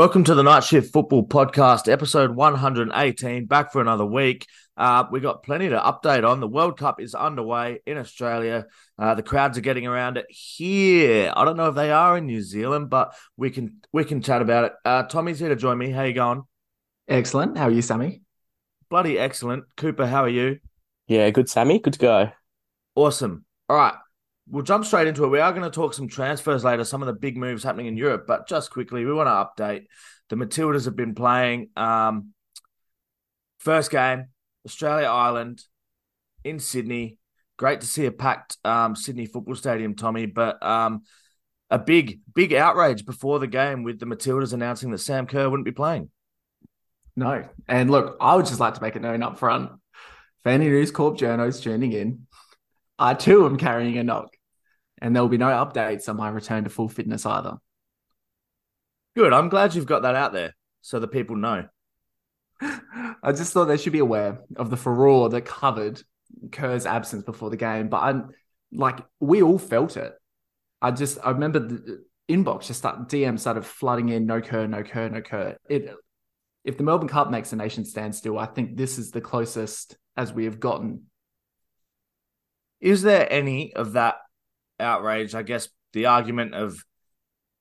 Welcome to the Night Shift Football Podcast, episode 118. Back for another week. Uh, we got plenty to update on. The World Cup is underway in Australia. Uh, the crowds are getting around it here. I don't know if they are in New Zealand, but we can we can chat about it. Uh, Tommy's here to join me. How you going? Excellent. How are you, Sammy? Bloody excellent. Cooper, how are you? Yeah, good, Sammy. Good to go. Awesome. All right we'll jump straight into it. We are going to talk some transfers later, some of the big moves happening in Europe, but just quickly, we want to update. The Matildas have been playing um, first game, Australia Ireland in Sydney. Great to see a packed um, Sydney football stadium, Tommy, but um, a big, big outrage before the game with the Matildas announcing that Sam Kerr wouldn't be playing. No. And look, I would just like to make it known up front. For any News Corp journos tuning in, I too am carrying a knock and there will be no updates on my return to full fitness either. Good. I'm glad you've got that out there so the people know. I just thought they should be aware of the furore that covered Kerr's absence before the game. But I'm like, we all felt it. I just, I remember the inbox just start DM started flooding in. No Kerr, no Kerr, no Kerr. It, if the Melbourne Cup makes a nation stand still, I think this is the closest as we have gotten. Is there any of that outrage. I guess the argument of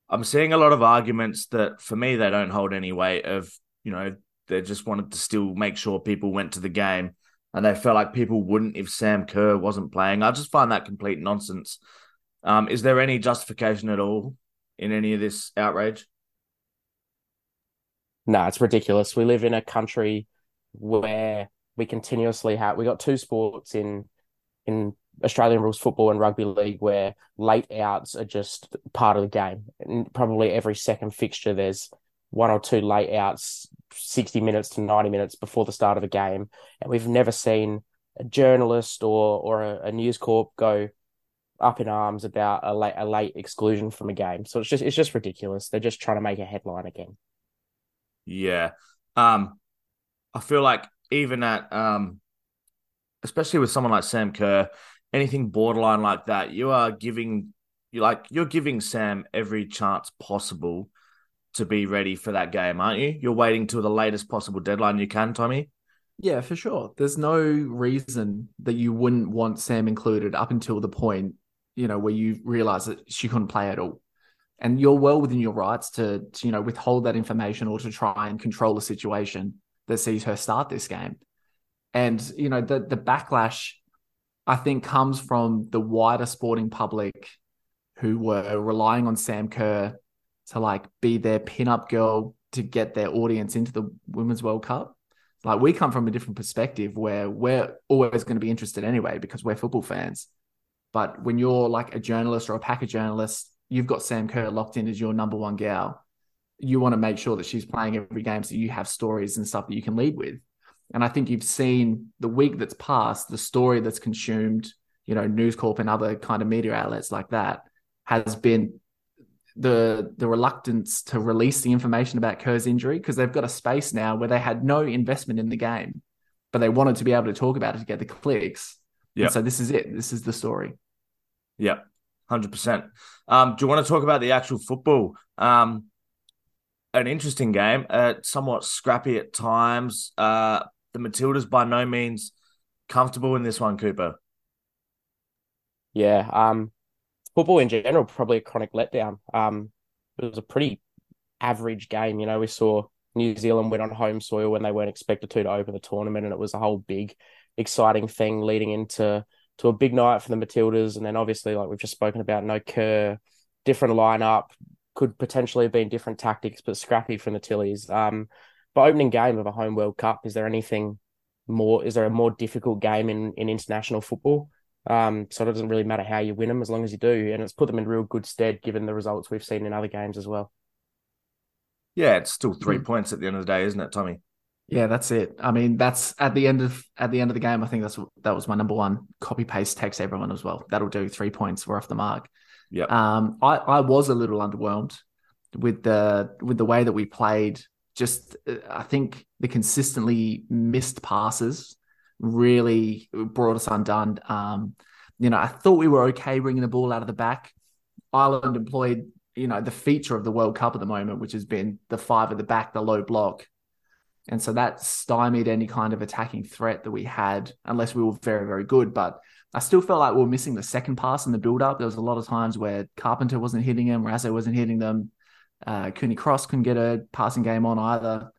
I'm seeing a lot of arguments that for me they don't hold any weight of, you know, they just wanted to still make sure people went to the game and they felt like people wouldn't if Sam Kerr wasn't playing. I just find that complete nonsense. Um, is there any justification at all in any of this outrage? No, it's ridiculous. We live in a country where we continuously have we got two sports in in Australian rules football and rugby league where late outs are just part of the game. And probably every second fixture, there's one or two late outs, 60 minutes to 90 minutes before the start of a game. And we've never seen a journalist or, or a, a news corp go up in arms about a late, a late exclusion from a game. So it's just, it's just ridiculous. They're just trying to make a headline again. Yeah. Um, I feel like even at, um, especially with someone like Sam Kerr, anything borderline like that, you are giving you like you're giving Sam every chance possible to be ready for that game, aren't you? You're waiting till the latest possible deadline you can, Tommy. Yeah, for sure. There's no reason that you wouldn't want Sam included up until the point, you know, where you realize that she couldn't play at all. And you're well within your rights to, to you know, withhold that information or to try and control the situation that sees her start this game. And, you know, the the backlash I think comes from the wider sporting public who were relying on Sam Kerr to like be their pin-up girl to get their audience into the Women's World Cup. Like we come from a different perspective where we're always going to be interested anyway because we're football fans. But when you're like a journalist or a packer journalist, you've got Sam Kerr locked in as your number one gal. You want to make sure that she's playing every game so you have stories and stuff that you can lead with. And I think you've seen the week that's passed, the story that's consumed, you know, News Corp and other kind of media outlets like that has been the the reluctance to release the information about Kerr's injury because they've got a space now where they had no investment in the game, but they wanted to be able to talk about it to get the clicks. Yeah. So this is it. This is the story. Yeah, hundred percent. Um, do you want to talk about the actual football? Um, an interesting game, uh, somewhat scrappy at times. Uh, the Matildas by no means comfortable in this one, Cooper. Yeah, um, football in general probably a chronic letdown. Um, it was a pretty average game. You know, we saw New Zealand win on home soil when they weren't expected to to open the tournament, and it was a whole big, exciting thing leading into to a big night for the Matildas. And then obviously, like we've just spoken about, no Kerr, different lineup, could potentially have been different tactics, but scrappy from the Tillies. Um, but opening game of a home World Cup, is there anything more? Is there a more difficult game in in international football? Um, so it doesn't really matter how you win them as long as you do, and it's put them in real good stead given the results we've seen in other games as well. Yeah, it's still 3 mm points at the end of the day, isn't it, Tommy? Yeah, that's it. I mean, that's at the end of at the end of the game. I think that's that was my number one copy paste text everyone as well. That'll do three points. We're off the mark. Yeah. Um, I I was a little underwhelmed with the with the way that we played just uh, I think the consistently missed passes really brought us undone. Um, you know, I thought we were okay bringing the ball out of the back. Ireland employed you know, the feature of the World Cup at the moment, which has been the five at the back, the low block. And so that stymied any kind of attacking threat that we had, unless we were very, very good. But I still felt like we were missing the second pass in the build up. There was a lot of times where Carpenter wasn't hitting him, Raso wasn't hitting them. Uh, Cooney Cross couldn't get a passing game on either.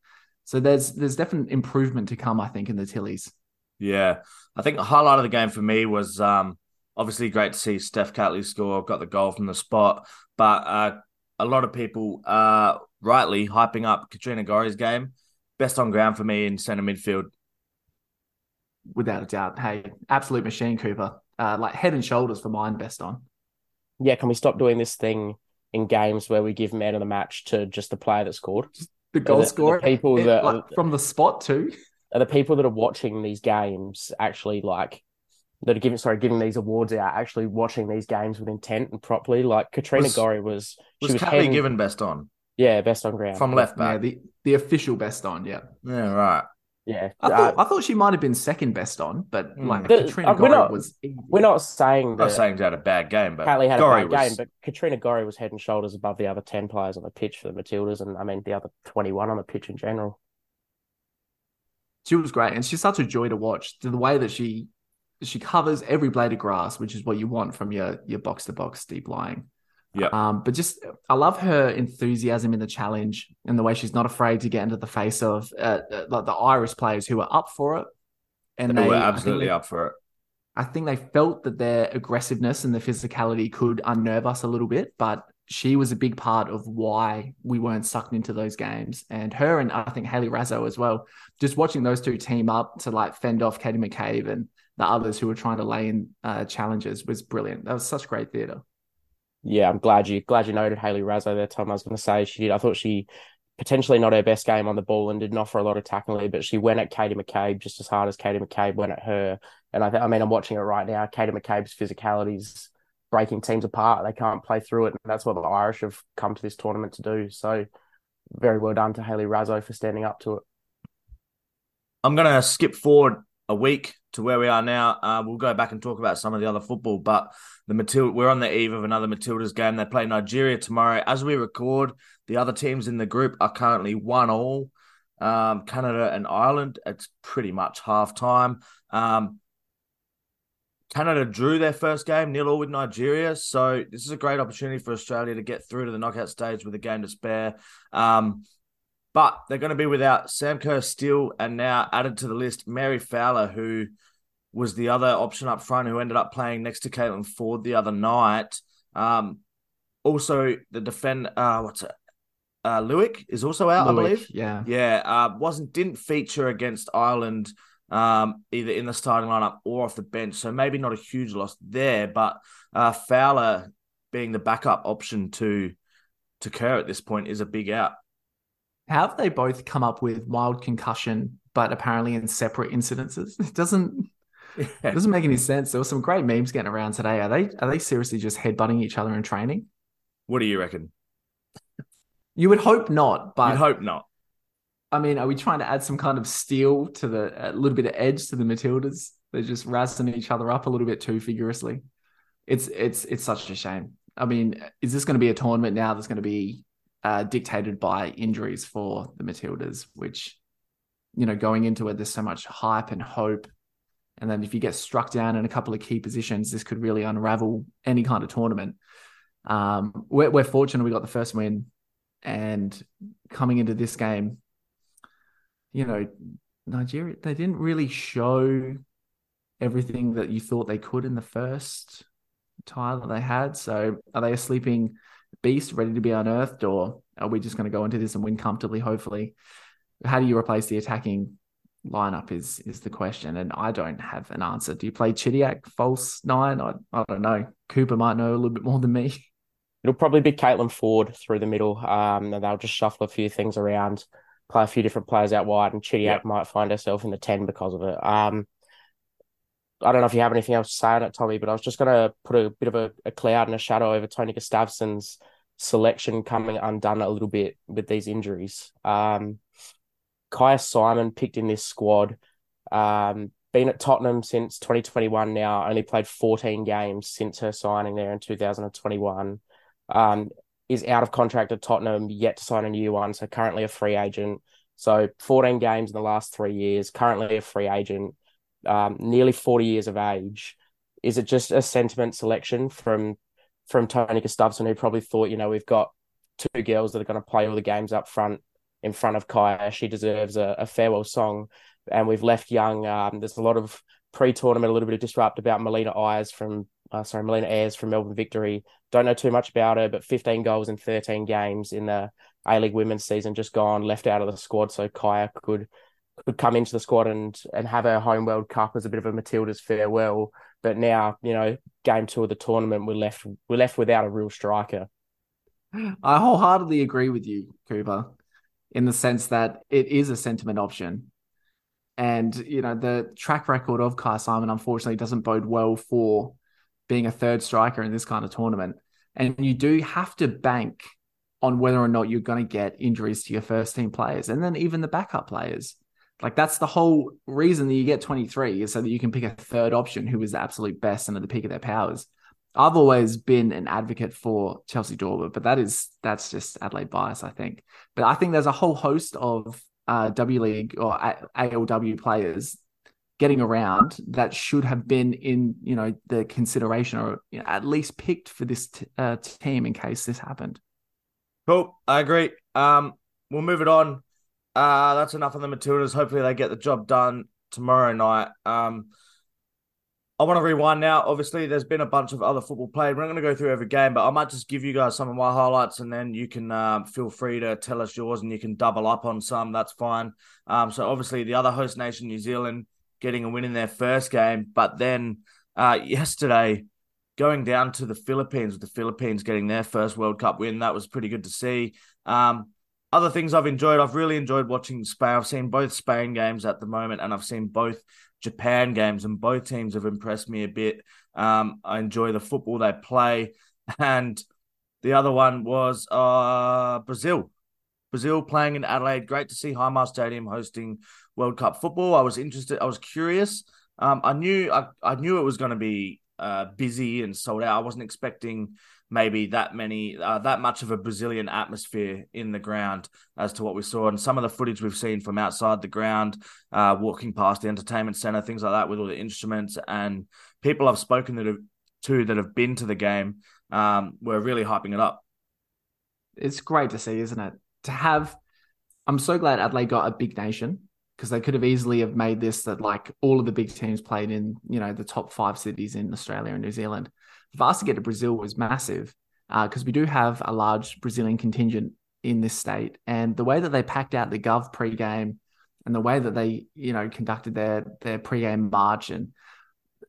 So there's there's definite improvement to come, I think, in the Tillies. Yeah, I think the highlight of the game for me was um, obviously great to see Steph Catley score, got the goal from the spot, but uh, a lot of people uh, rightly hyping up Katrina Gorry's game. Best on ground for me in centre midfield. Without a doubt. Hey, absolute machine, Cooper. Uh, like head and shoulders for mine, best on. Yeah, can we stop doing this thing in games where we give man of the match to just the player that scored? The goal the, scorer, the people it, that like, from the spot too. Are the people that are watching these games actually like that are giving sorry giving these awards out actually watching these games with intent and properly? Like Katrina Was- Gorry was Was, she was heading- given best on yeah best on ground from left Yeah, back? the, the official best on, yeah. Yeah, right. Yeah. I thought Uh, I thought she might have been second best on, but Mm. like The- Katrina uh, we're Gorry not- was we're not saying I'm that saying she had a bad game, but Catley had Gorry a bad was, game, but Katrina Gorry was head and shoulders above the other ten players on the pitch for the Matildas, and I mean the other twenty one on the pitch in general. she was great, and she's such a joy to watch. The way that she she covers every blade of grass, which is what you want from your your box to box deep lying. Yeah. Um, but just I love her enthusiasm in the challenge and the way she's not afraid to get into the face of uh, like the Irish players who are up for it. And they they were absolutely they- up for it. I think they felt that their aggressiveness and their physicality could unnerve us a little bit, but she was a big part of why we weren't sucked into those games. And her and I think Hayley Raso as well, just watching those two team up to like fend off Katie McCabe and the others who were trying to lay in uh, challenges was brilliant. That was such great theatre. Yeah, I'm glad you glad you noted Hayley Raso there, Tom. I was going to say she did. I thought she potentially not her best game on the ball and didn't offer a lot of tackling, but she went at Katie McCabe just as hard as Katie McCabe went at her. And I, th- I mean, I'm watching it right now. Katie McCabe's physicality is breaking teams apart. They can't play through it, and that's what the Irish have come to this tournament to do. So, very well done to Hayley Raso for standing up to it. I'm going to skip forward a week to where we are now. Uh, we'll go back and talk about some of the other football, but the Matilda, we're on the eve of another Matildas game. They play Nigeria tomorrow. As we record, the other teams in the group are currently one all. Um, Canada and Ireland. It's pretty much half time. Um, Canada drew their first game nil all with Nigeria, so this is a great opportunity for Australia to get through to the knockout stage with a game to spare. Um, but they're going to be without Sam Kerr still, and now added to the list, Mary Fowler, who was the other option up front, who ended up playing next to Caitlin Foord the other night. Um, also, the defend, uh, what's it? Uh, Luik is also out, I believe. Yeah. Yeah, uh, wasn't didn't feature against Ireland um, either in the starting lineup or off the bench, so maybe not a huge loss there. But uh, Fowler being the backup option to to Kerr at this point is a big out. How have they both come up with mild concussion, but apparently in separate incidences? It doesn't it doesn't make any sense. There were some great memes getting around today. Are they are they seriously just headbutting each other in training? What do you reckon? You would hope not, but You'd hope not. I mean, are we trying to add some kind of steel to the a little bit of edge to the Matildas? They're just razzing each other up a little bit too vigorously. It's it's it's such a shame. I mean, is this going to be a tournament now that's going to be uh, dictated by injuries for the Matildas? Which, you know, going into it, there's so much hype and hope, and then if you get struck down in a couple of key positions, this could really unravel any kind of tournament. Um, we're, we're fortunate we got the first win, and coming into this game, you know, Nigeria, they didn't really show everything that you thought they could in the first tie that they had. So are they a sleeping beast ready to be unearthed, or are we just going to go into this and win comfortably, hopefully? How do you replace the attacking lineup is is the question. And I don't have an answer. Do you play Chidiac false nine? I, I don't know. Cooper might know a little bit more than me. It'll probably be Caitlin Foord through the middle. Um, and they'll just shuffle a few things around, play a few different players out wide, and Chidiac Yeah. might find herself in the ten because of it. Um, I don't know if you have anything else to say on it, Tommy, but I was just going to put a bit of a, a cloud and a shadow over Tony Gustavsson's selection coming undone a little bit with these injuries. Um, Kyah Simon picked in this squad. Um, been at Tottenham since 2021 now, only played 14 games since her signing there in 2021. Um, is out of contract at Tottenham, yet to sign a new one. So currently a free agent. So 14 games in the last three years, currently a free agent, um, nearly 40 years of age. Is it just a sentiment selection from from Tony Gustavsson, who probably thought, you know, we've got two girls that are going to play all the games up front in front of Kyah. She deserves a, a farewell song. And we've left young. Um, there's a lot of pre-tournament, a little bit of disrupt about Melina Ayres from uh, sorry, Melina Ayres from Melbourne Victory. Don't know too much about her, but 15 goals in 13 games in the A League Women's season just gone, left out of the squad, so Kyah could could come into the squad and and have her home World Cup as a bit of a Matilda's farewell. But now, you know, game two of the tournament, we're left we're left without a real striker. I wholeheartedly agree with you, Cooper, in the sense that it is a sentiment option. And, you know, the track record of Kyah Simon unfortunately doesn't bode well for being a third striker in this kind of tournament. And you do have to bank on whether or not you're going to get injuries to your first team players and then even the backup players. Like that's the whole reason that you get 23 is so that you can pick a third option who is the absolute best and at the peak of their powers. I've always been an advocate for Chelsie Dawber, but that is that's just Adelaide bias, I think. But I think there's a whole host of uh, W League or ALW players getting around that should have been in you know the consideration or you know, at least picked for this t- uh, team in case this happened. Cool, I agree. Um, we'll move it on. Uh, that's enough on the Matildas. Hopefully, they get the job done tomorrow night. Um, I want to rewind now. Obviously, there's been a bunch of other football played. We're not going to go through every game, but I might just give you guys some of my highlights, and then you can um, feel free to tell us yours, and you can double up on some. That's fine. Um, so obviously, the other host nation, New Zealand, getting a win in their first game, but then uh, yesterday going down to the Philippines with the Philippines getting their first World Cup win. That was pretty good to see. Um, other things I've enjoyed, I've really enjoyed watching Spain. I've seen both Spain games at the moment, and I've seen both Japan games, and both teams have impressed me a bit. Um, I enjoy the football they play, and the other one was uh, Brazil. Brazil playing in Adelaide. Great to see Hindmarsh Stadium hosting World Cup football. I was interested. I was curious. Um, I knew I, I knew it was going to be uh, busy and sold out. I wasn't expecting maybe that many uh, that much of a Brazilian atmosphere in the ground as to what we saw. And some of the footage we've seen from outside the ground uh, walking past the entertainment center things like that with all the instruments and people I've spoken that have, to that have been to the game um, were really hyping it up. It's great to see isn't it? To have I'm so glad Adelaide got a big nation because they could have easily have made this that like all of the big teams played in you know the top five cities in Australia and New Zealand for us to get to Brazil was massive because uh, we do have a large Brazilian contingent in this state, and the way that they packed out the Gov pre-game and the way that they you know conducted their their pre-game march and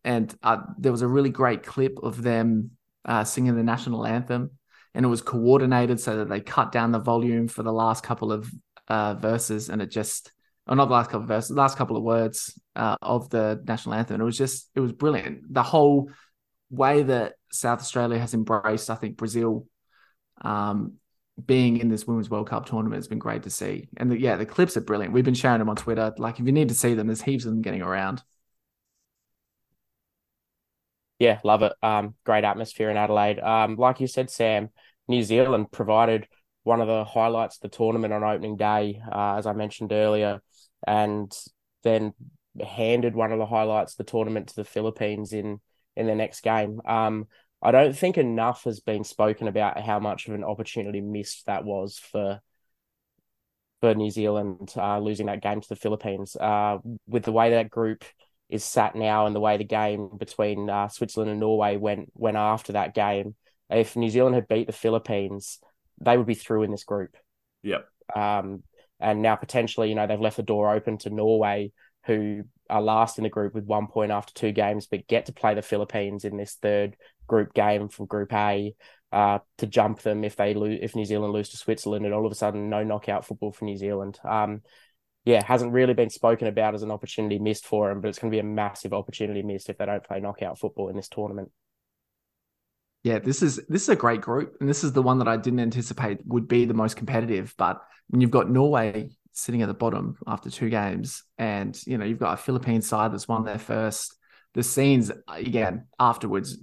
and uh, there was a really great clip of them uh, singing the national anthem, and it was coordinated so that they cut down the volume for the last couple of uh, verses, and it just or not the last couple of verses, last couple of words uh, of the national anthem. It was just, it was brilliant. The whole way that South Australia has embraced, I think Brazil um, being in this Women's World Cup tournament has been great to see. And the, yeah, the clips are brilliant. We've been sharing them on Twitter. Like, if you need to see them, there's heaps of them getting around. Yeah, love it. Um, great atmosphere in Adelaide. Um, like you said, Sam, New Zealand provided one of the highlights of the tournament on opening day, uh, as I mentioned earlier, and then handed one of the highlights of the tournament to the Philippines in in the next game. Um, I don't think enough has been spoken about how much of an opportunity missed that was for for New Zealand uh, losing that game to the Philippines. Uh, with the way that group is sat now and the way the game between uh, Switzerland and Norway went went after that game, if New Zealand had beat the Philippines, they would be through in this group. Yep. Um, and now potentially, you know, they've left the door open to Norway, who are last in the group with one point after two games, but get to play the Philippines in this third group game from Group A uh, to jump them if they lose, if New Zealand lose to Switzerland, and all of a sudden no knockout football for New Zealand. Um, yeah, hasn't really been spoken about as an opportunity missed for them, but it's going to be a massive opportunity missed if they don't play knockout football in this tournament. Yeah, this is this is a great group, and this is the one that I didn't anticipate would be the most competitive. But when you've got Norway sitting at the bottom after two games, and you know you've got a Philippine side that's won their first. The scenes again afterwards,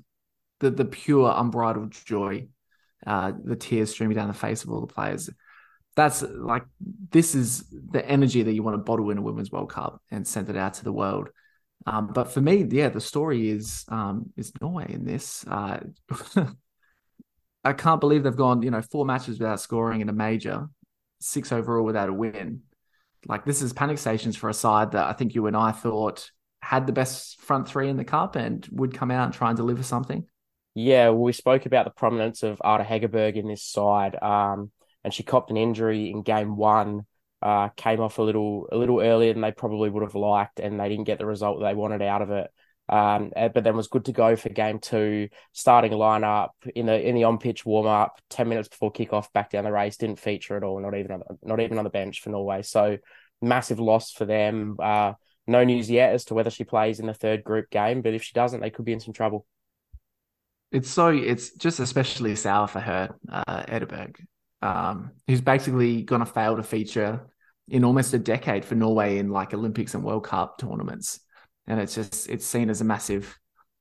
the the pure unbridled joy uh, the tears streaming down the face of all the players. That's like this is the energy that you want to bottle in a Women's World Cup and send it out to the world. Um, but for me, yeah, the story is um, is Norway in this. Uh, I can't believe they've gone, you know, four matches without scoring in a major, six overall without a win. Like this is panic stations for a side that I think you and I thought had the best front three in the cup and would come out and try and deliver something. Yeah, well, we spoke about the prominence of Ada Hegerberg in this side, um, and she copped an injury in game one. Uh, came off a little a little earlier than they probably would have liked, and they didn't get the result they wanted out of it. Um, eh, but then was good to go for game two, starting lineup in the in the on pitch warm up, ten minutes before kickoff, back down the race, didn't feature at all, not even on, not even on the bench for Norway. So massive loss for them. Uh, no news yet as to whether she plays in the third group game, but if she doesn't, they could be in some trouble. It's so it's just especially sour for her, uh, Hegerberg, um, who's basically going to fail to feature in almost a decade for Norway in like Olympics and World Cup tournaments and it's just it's seen as a massive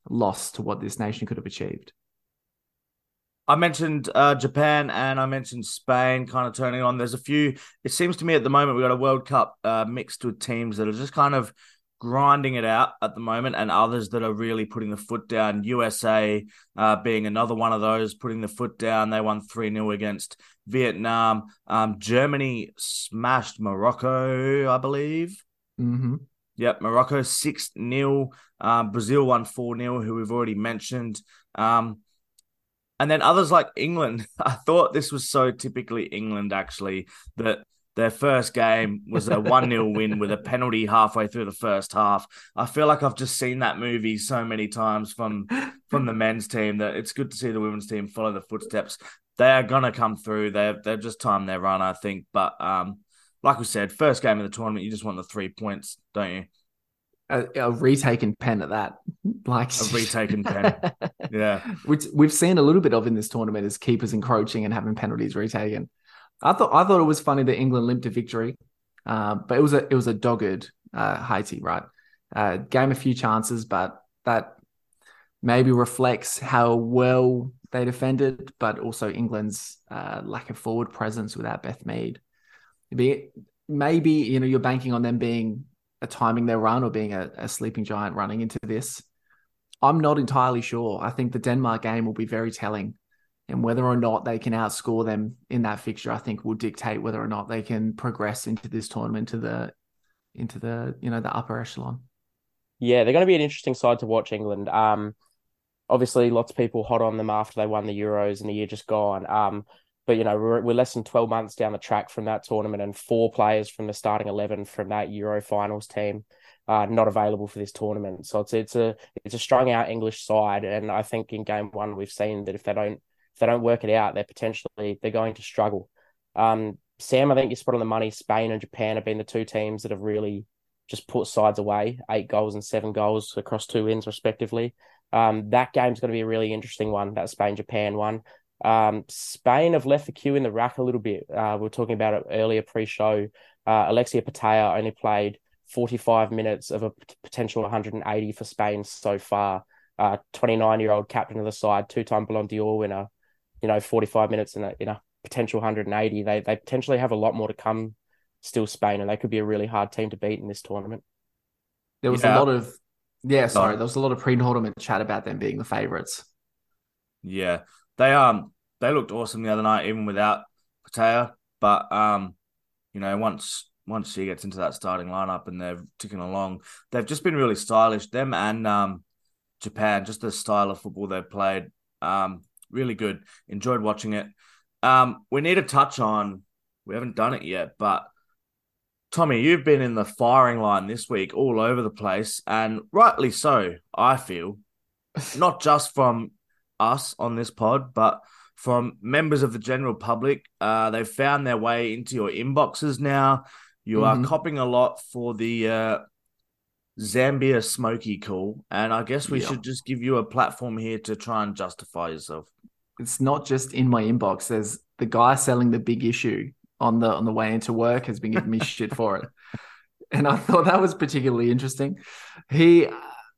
loss to what this nation could have achieved. I mentioned uh, Japan and I mentioned Spain kind of turning on. There's a few. It seems to me at the moment we've got a World Cup uh, mixed with teams that are just kind of grinding it out at the moment, and others that are really putting the foot down. USA uh, being another one of those, putting the foot down. They won 3 0 against Vietnam. Um, Germany smashed Morocco, I believe. Mm-hmm. Yep, Morocco 6 0. Um, Brazil won 4 0, who we've already mentioned. Um, and then others like England. I thought this was so typically England, actually, that their first game was a 1 0 win with a penalty halfway through the first half. I feel like I've just seen that movie so many times from from the men's team that it's good to see the women's team follow the footsteps. They are gonna come through. They've they've just timed their run, I think. But um, like we said, first game of the tournament, you just want the three points, don't you? A, a retaken pen at that, like a retaken pen. Yeah, which we've seen a little bit of in this tournament is keepers encroaching and having penalties retaken. I thought I thought it was funny that England limped to victory, uh, but it was a it was a dogged uh, Haiti, right? Uh, game a few chances, but that maybe reflects how well they defended, but also England's uh, lack of forward presence without Beth Mead be maybe you know you're banking on them being a timing their run or being a, a sleeping giant running into this. I'm not entirely sure. I think the Denmark game will be very telling, and whether or not they can outscore them in that fixture, I think will dictate whether or not they can progress into this tournament to the into the you know the upper echelon. Yeah, they're going to be an interesting side to watch. England. Um, obviously, lots of people hot on them after they won the Euros and the year just gone. Um, but you know we're, we're less than 12 months down the track from that tournament and four players from the starting 11 from that euro finals team are not available for this tournament. So it's it's a it's a strung out english side. And i think in game one we've seen that if they don't if they don't work it out they're potentially they're going to struggle. Um, sam i think you spot on the money. Spain and japan have been the two teams that have really just put sides away eight goals and seven goals across two wins respectively. Um, that game's going to be a really interesting one that spain japan one um, Spain have left the queue in the rack a little bit. Uh, we were talking about it earlier pre-show. Uh, Alexia Putellas only played 45 minutes of a potential 180 for Spain so far. 29 uh, year old captain of the side, two time Ballon d'Or winner. You know, 45 minutes in a in a potential 180. They they potentially have a lot more to come. Still, Spain, and they could be a really hard team to beat in this tournament. There was yeah. a lot of yeah, sorry, there was a lot of pre-tournament chat about them being the favourites. Yeah, they um they looked awesome the other night, even without Putellas. But um, you know, once once she gets into that starting lineup and they're ticking along, they've just been really stylish. Them and um, Japan, just the style of football they've played, um, really good. Enjoyed watching it. Um, we need to touch on. We haven't done it yet, but Tommy, you've been in the firing line this week, all over the place, and rightly so. I feel, not just from us on this pod, but from members of the general public. Uh, they've found their way into your inboxes now. You mm-hmm. are copping a lot for the uh, Zambia Smoky call, and I guess we yeah. should just give you a platform here to try and justify yourself. It's not just in my inbox. There's the guy selling the big issue on the on the way into work has been giving me shit for it, and I thought that was particularly interesting. He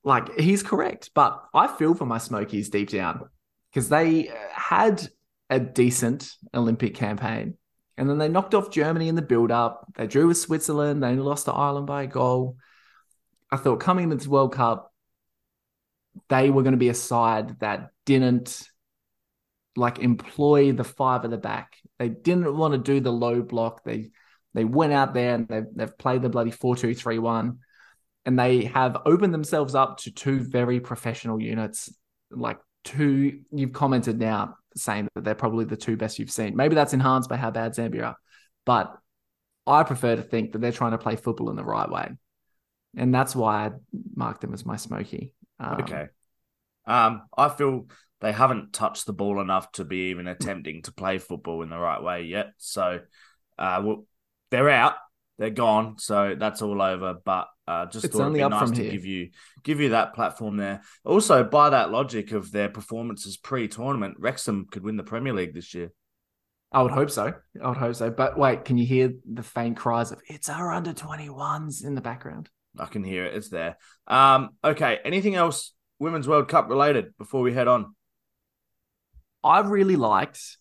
like he's correct, but I feel for my Smokies deep down because they uh, had a decent Olympic campaign. And then they knocked off Germany in the build up. They drew with Switzerland. They lost to Ireland by a goal. I thought coming into this World Cup, they were going to be a side that didn't like employ the five at the back. They didn't want to do the low block. They they went out there and they've, they've played the bloody 4 2 3 1. And they have opened themselves up to two very professional units. Like two, you've commented now saying that they're probably the two best you've seen. Maybe that's enhanced by how bad Zambia are. But I prefer to think that they're trying to play football in the right way. And that's why I marked them as my smoky. Um, okay. Um, I feel they haven't touched the ball enough to be even attempting to play football in the right way yet. So, uh, well, they're out, they're gone, so that's all over. But uh, just it's thought it'd be nice to here. give you give you that platform there. Also, by that logic of their performances pre-tournament, Wrexham could win the Premier League this year. I would hope so. I would hope so. But wait, can you hear the faint cries of "It's our under 21s" in the background? I can hear it. It's there. Um, okay. Anything else Women's World Cup related before we head on? I really liked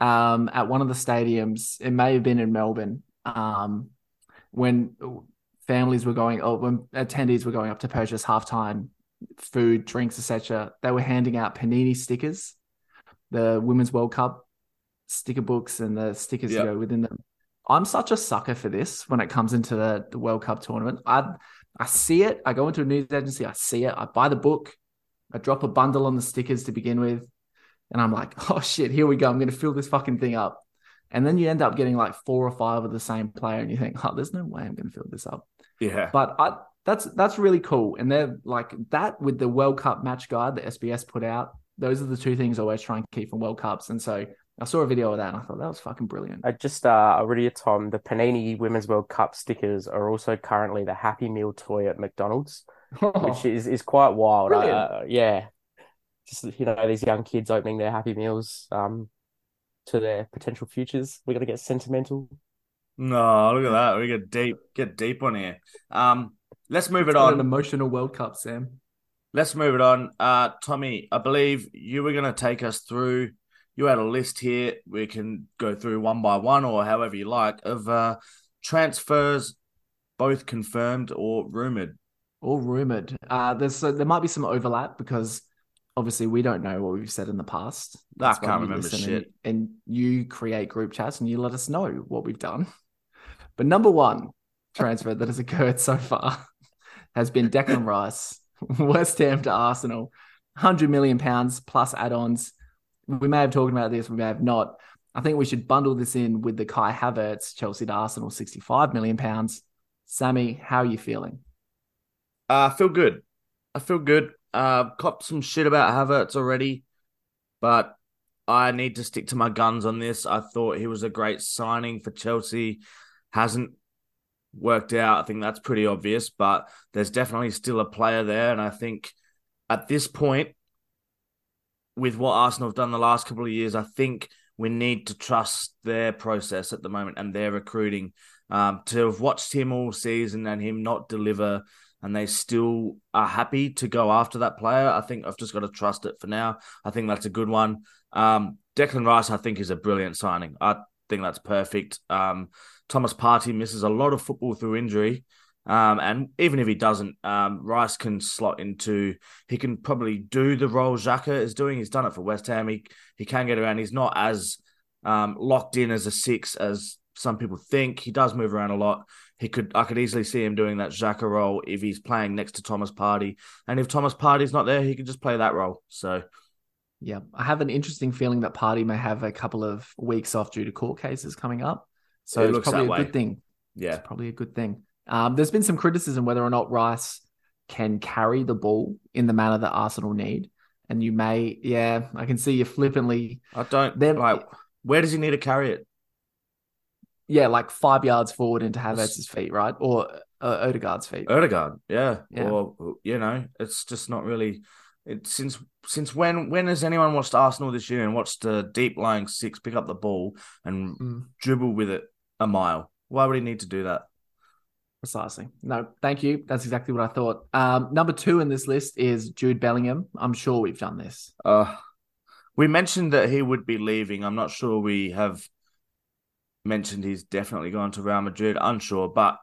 um, at one of the stadiums. It may have been in Melbourne um, when families were going, oh, when attendees were going up to purchase halftime food, drinks, etc. They were handing out panini stickers, the Women's World Cup sticker books, and the stickers yep. go within them. I'm such a sucker for this when it comes into the, the World Cup tournament. I I see it. I go into a news agency. I see it. I buy the book. I drop a bundle on the stickers to begin with, and I'm like, oh shit, here we go. I'm going to fill this fucking thing up. And then you end up getting like four or five of the same player, and you think, oh, there's no way I'm going to fill this up. Yeah. But I, that's that's really cool. And they're like that with the World Cup match guide that SBS put out. Those are the two things I always try and keep from World Cups. And so I saw a video of that and I thought that was fucking brilliant. I just uh already Tom, the Panini Women's World Cup stickers are also currently the Happy Meal toy at McDonald's, oh, which is, is quite wild. Uh, yeah. Just you know, these young kids opening their happy meals um to their potential futures. We're gonna get sentimental. No, look at that. We get deep, get deep on here. Um, let's move it's it on. An emotional World Cup, Sam. Let's move it on. Uh, Tommy, I believe you were going to take us through. You had a list here. We can go through one by one or however you like of uh, transfers, both confirmed or rumored. Or rumored. Uh, there's uh, there might be some overlap because obviously we don't know what we've said in the past. That's I can't remember shit. And, and you create group chats and you let us know what we've done. But number one transfer that has occurred so far has been Declan Rice, West Ham to Arsenal, 100 million pounds plus add ons. We may have talked about this, we may have not. I think we should bundle this in with the Kai Havertz, Chelsea to Arsenal, 65 million pounds. Sammy, how are you feeling? Uh, I feel good. I feel good. Uh, copped some shit about Havertz already, but I need to stick to my guns on this. I thought he was a great signing for Chelsea hasn't worked out. I think that's pretty obvious, but there's definitely still a player there. And I think at this point, with what Arsenal have done the last couple of years, I think we need to trust their process at the moment and their recruiting. Um, to have watched him all season and him not deliver, and they still are happy to go after that player, I think I've just got to trust it for now. I think that's a good one. Um, Declan Rice, I think, is a brilliant signing. I think that's perfect. Um, Thomas Partey misses a lot of football through injury. Um, and even if he doesn't, um, Rice can slot into. He can probably do the role Xhaka is doing. He's done it for West Ham. He he can get around. He's not as um, locked in as a six as some people think. He does move around a lot. He could. I could easily see him doing that Xhaka role if he's playing next to Thomas Partey. And if Thomas Partey's not there, he can just play that role. So. Yeah, I have an interesting feeling that Partey may have a couple of weeks off due to court cases coming up. So it it's probably a way. good thing. Yeah. It's probably a good thing. Um, there's been some criticism whether or not Rice can carry the ball in the manner that Arsenal need. And you may, yeah, I can see you flippantly. I don't then like where does he need to carry it? Yeah, like five yards forward into Havertz's feet, right? Or uh, Odegaard's feet. Odegaard, yeah. yeah. Or you know, it's just not really. It since since when when has anyone watched Arsenal this year and watched a deep lying six pick up the ball and mm. dribble with it a mile. Why would he need to do that? Precisely. No, thank you. That's exactly what I thought. Um, number two in this list is Jude Bellingham. I'm sure we've done this. Uh, We mentioned that he would be leaving. I'm not sure we have mentioned he's definitely gone to Real Madrid. Unsure, but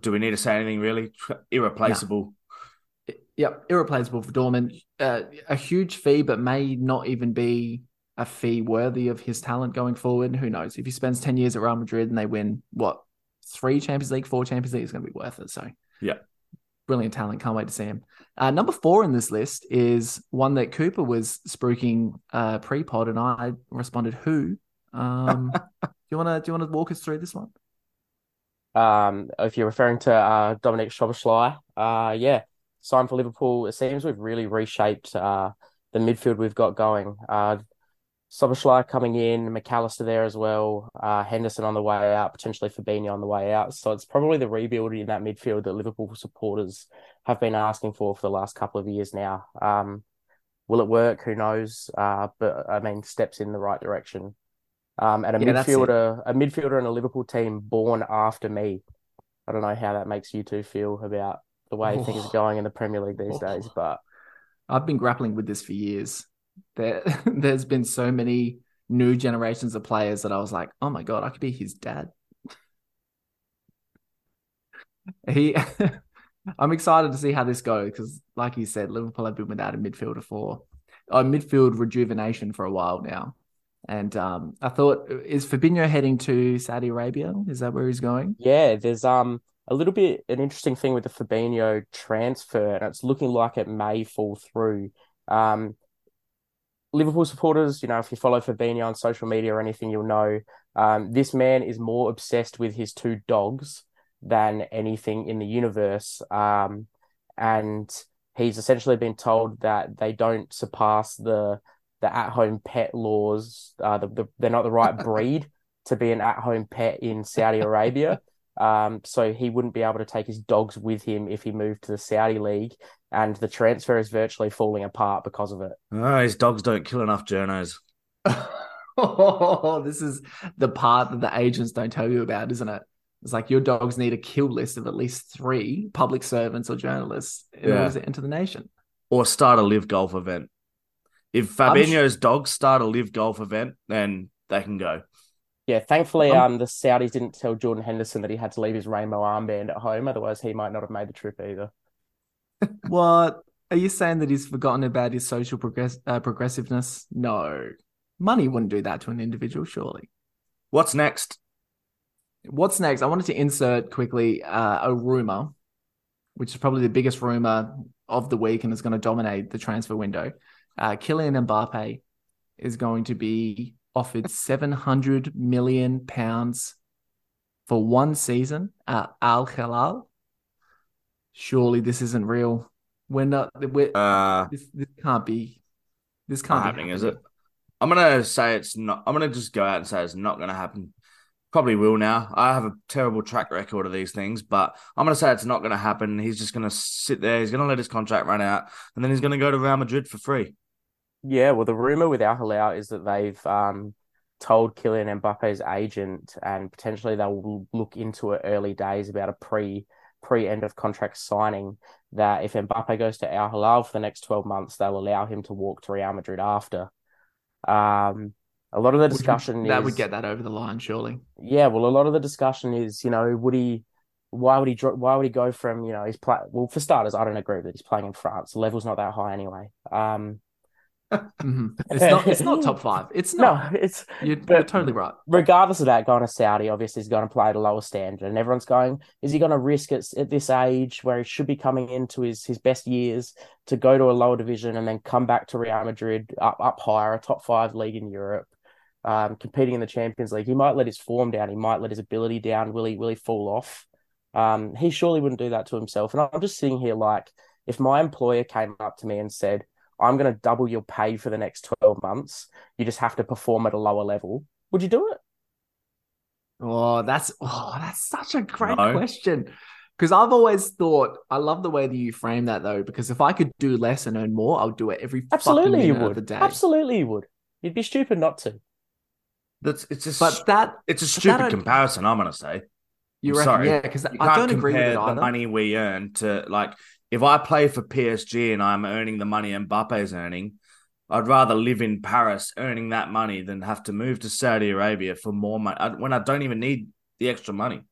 do we need to say anything really? Irreplaceable. Yep, irreplaceable for Dortmund. Uh, a huge fee, but may not even be a fee worthy of his talent going forward. Who knows? If he spends 10 years at Real Madrid and they win, what, three Champions League, four Champions League, it's going to be worth it. So, yeah. Brilliant talent. Can't wait to see him. Uh, number four in this list is one that Cooper was spruiking uh, pre pod, and I responded, "Who?" Um, do you want to do you want to walk us through this one? Um, if you're referring to uh, Dominik Szoboszlai, uh, yeah, signed for Liverpool. It seems we've really reshaped uh, the midfield we've got going. Uh, Szoboszlai coming in, McAllister there as well, uh, Henderson on the way out, potentially Fabinho on the way out. So it's probably the rebuild in that midfield that Liverpool supporters have been asking for for the last couple of years now. Um, will it work? Who knows? Uh, but I mean, steps in the right direction. Um, and a yeah, midfielder, a midfielder and a Liverpool team born after me. I don't know how that makes you two feel about the way oh. things are going in the Premier League these oh. days, but I've been grappling with this for years. There, there's been so many new generations of players that I was like, oh my god, I could be his dad. he, I'm excited to see how this goes because, like you said, Liverpool have been without a midfielder for a midfield rejuvenation for a while now. And um, I thought, is Fabinho heading to Saudi Arabia? Is that where he's going? Yeah, there's um a little bit an interesting thing with the Fabinho transfer, and it's looking like it may fall through. Um, Liverpool supporters, you know, if you follow Fabinho on social media or anything, you'll know um, this man is more obsessed with his two dogs than anything in the universe. Um, and he's essentially been told that they don't surpass the the at home pet laws. Uh, the, the, they're not the right breed to be an at home pet in Saudi Arabia. Um, so he wouldn't be able to take his dogs with him if he moved to the Saudi league, and the transfer is virtually falling apart because of it. Oh, his dogs don't kill enough journos. oh, this is the part that the agents don't tell you about, isn't it? It's like your dogs need a kill list of at least three public servants or journalists in yeah. order to enter the nation. Or start a live golf event. If Fabinho's sh- dogs start a live golf event, then they can go. Yeah, thankfully, um, um, the Saudis didn't tell Jordan Henderson that he had to leave his rainbow armband at home. Otherwise, he might not have made the trip either. what are you saying that he's forgotten about his social progress uh, progressiveness? No, money wouldn't do that to an individual, surely. What's next? What's next? I wanted to insert quickly uh, a rumor, which is probably the biggest rumor of the week and is going to dominate the transfer window. Uh, Kylian Mbappe is going to be offered 700 million pounds for one season at Al Hilal. Surely this isn't real. We're not. We're, uh, this, this can't be. This can't be happening, is it? I'm gonna say it's not. I'm gonna just go out and say it's not gonna happen. Probably will now. I have a terrible track record of these things, but I'm gonna say it's not gonna happen. He's just gonna sit there. He's gonna let his contract run out, and then he's gonna go to Real Madrid for free. Yeah, well, the rumor with Al Hilal is that they've um, told Kylian Mbappe's agent, and potentially they'll look into it early days about a pre pre end of contract signing. That if Mbappe goes to Al Hilal for the next twelve months, they'll allow him to walk to Real Madrid after. Um, a lot of the discussion would, that is, would get that over the line, surely. Yeah, well, a lot of the discussion is, you know, would he? Why would he? Why would he go from? You know, he's play. Well, for starters, I don't agree that he's playing in France. The level's not that high anyway. Um, mm-hmm. It's not. It's not top five. It's not. No, it's. You're, you're, totally right. Regardless of that, going to Saudi obviously is going to play at a lower standard, and everyone's going. Is he going to risk it at this age where he should be coming into his his best years to go to a lower division and then come back to Real Madrid up up higher, a top five league in Europe, um, competing in the Champions League? He might let his form down. He might let his ability down. Will he? Will he fall off? Um, he surely wouldn't do that to himself. And I'm just sitting here like, if my employer came up to me and said I'm going to double your pay for the next 12 months. You just have to perform at a lower level. Would you do it? Oh, that's oh, that's such a great no. question. Because I've always thought I love the way that you frame that though. Because if I could do less and earn more, I would do it every absolutely you would. Absolutely, you would. You'd be stupid not to. That's it's just but that it's a stupid comparison. I'm gonna say. You reckon, sorry, yeah? Because I don't agree with it the money we earn to like if I play for PSG and I'm earning the money Mbappe's earning, I'd rather live in Paris earning that money than have to move to Saudi Arabia for more money uh, when I don't even need the extra money.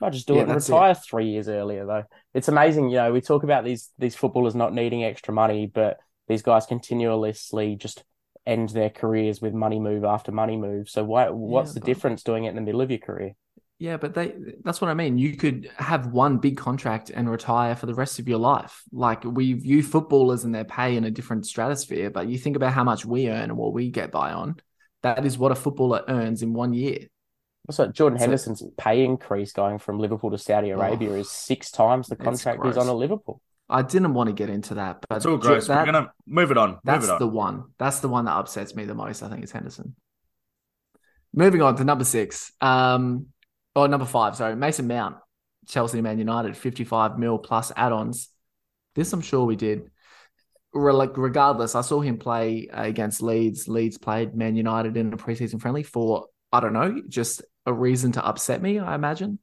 I just do Yeah, it and that's retire three years earlier, though. It's amazing, you know. We talk about these these footballers not needing extra money, but these guys continuously just end their careers with money move after money move. So why? What's the but- difference doing it in the middle of your career? Yeah, but they that's what I mean. You could have one big contract and retire for the rest of your life. Like we view footballers and their pay in a different stratosphere, but you think about how much we earn and what we get by on. That is what a footballer earns in one year. So Jordan So- Henderson's pay increase going from Liverpool to Saudi Arabia is six times the contract he's on gross. at Liverpool. I didn't want to get into that, but It's all gross. that- We're gonna move it on. Move that's it on. the one. That's the one that upsets me the most. I think is Henderson. Moving on to number six. Um, or number five. Sorry, Mason Mount, Chelsea, Man United, fifty-five mil plus add-ons. This I'm sure we did. Re- regardless, I saw him play against Leeds. Leeds played Man United in a preseason friendly for I don't know, just a reason to upset me. I imagine.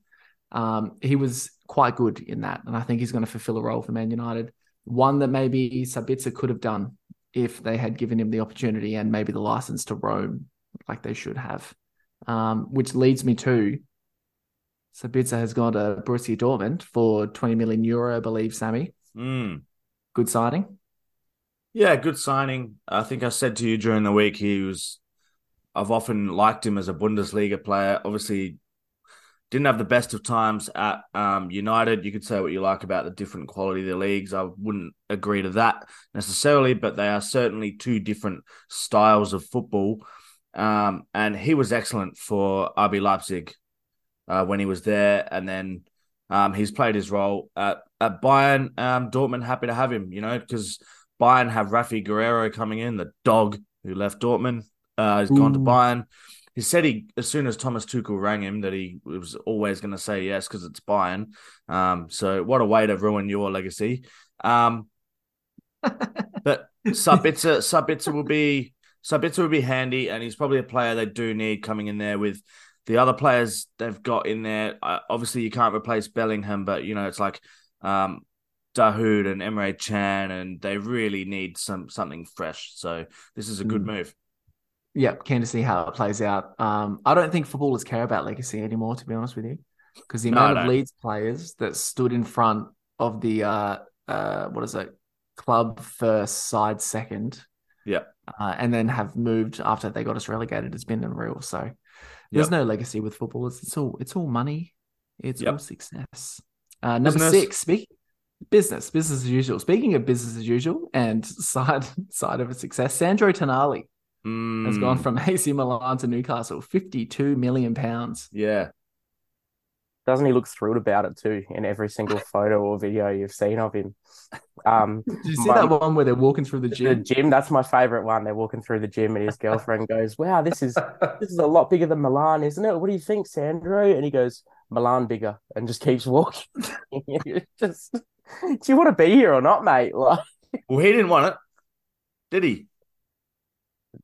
Um, he was quite good in that, and I think he's going to fulfill a role for Man United. One that maybe Sabitzer could have done if they had given him the opportunity and maybe the license to roam like they should have. Um, which leads me to Sabitzer has gone to Borussia Dortmund for 20 million euro, I believe, Sammy. Mm. Good signing. Yeah, good signing. I think I said to you during the week he was. I've often liked him as a Bundesliga player. Obviously, didn't have the best of times at um, United. You could say what you like about the different quality of the leagues. I wouldn't agree to that necessarily, but they are certainly two different styles of football. Um, and he was excellent for RB Leipzig uh, when he was there, and then um, he's played his role at at Bayern. Um, Dortmund happy to have him, you know, because Bayern have Rafi Guerreiro coming in, the dog who left Dortmund. Uh, he's gone to Bayern. He said he, as soon as Thomas Tuchel rang him, that he was always going to say yes because it's Bayern. Um, so what a way to ruin your legacy. Um, but Sabitzer, Sabitzer will be Sabitzer will be handy, and he's probably a player they do need coming in there with the other players they've got in there. Uh, obviously, you can't replace Bellingham, but you know it's like um, Dahoud and Emre Can, and they really need some something fresh. So this is a good Mm. move. Yeah, keen to see how it plays out. Um, I don't think footballers care about legacy anymore, to be honest with you, because the amount I of. Leeds players that stood in front of the uh, uh, what is it, club first, side second, Yeah. uh, and then have moved after they got us relegated has been unreal. So there's Yep. no legacy with footballers. It's all it's all money. It's Yep. all success. Uh, number Business. six, speak business, business as usual. Speaking of business as usual and side side of a success, Sandro Tonali has gone Mm, from AC Milan to Newcastle, 52 million pounds. yeah. Doesn't he look thrilled about it too in every single photo or video you've seen of him? Um, Did you see My- that one where they're walking through the gym? the gym? gym, that's my favorite one. They're walking through the gym and his girlfriend goes, Wow, this is this is a lot bigger than Milan, isn't it? What do you think, Sandro? And he goes, Milan bigger, and just keeps walking. Just, do you want to be here or not, mate? Like, Well, he didn't want it, did he?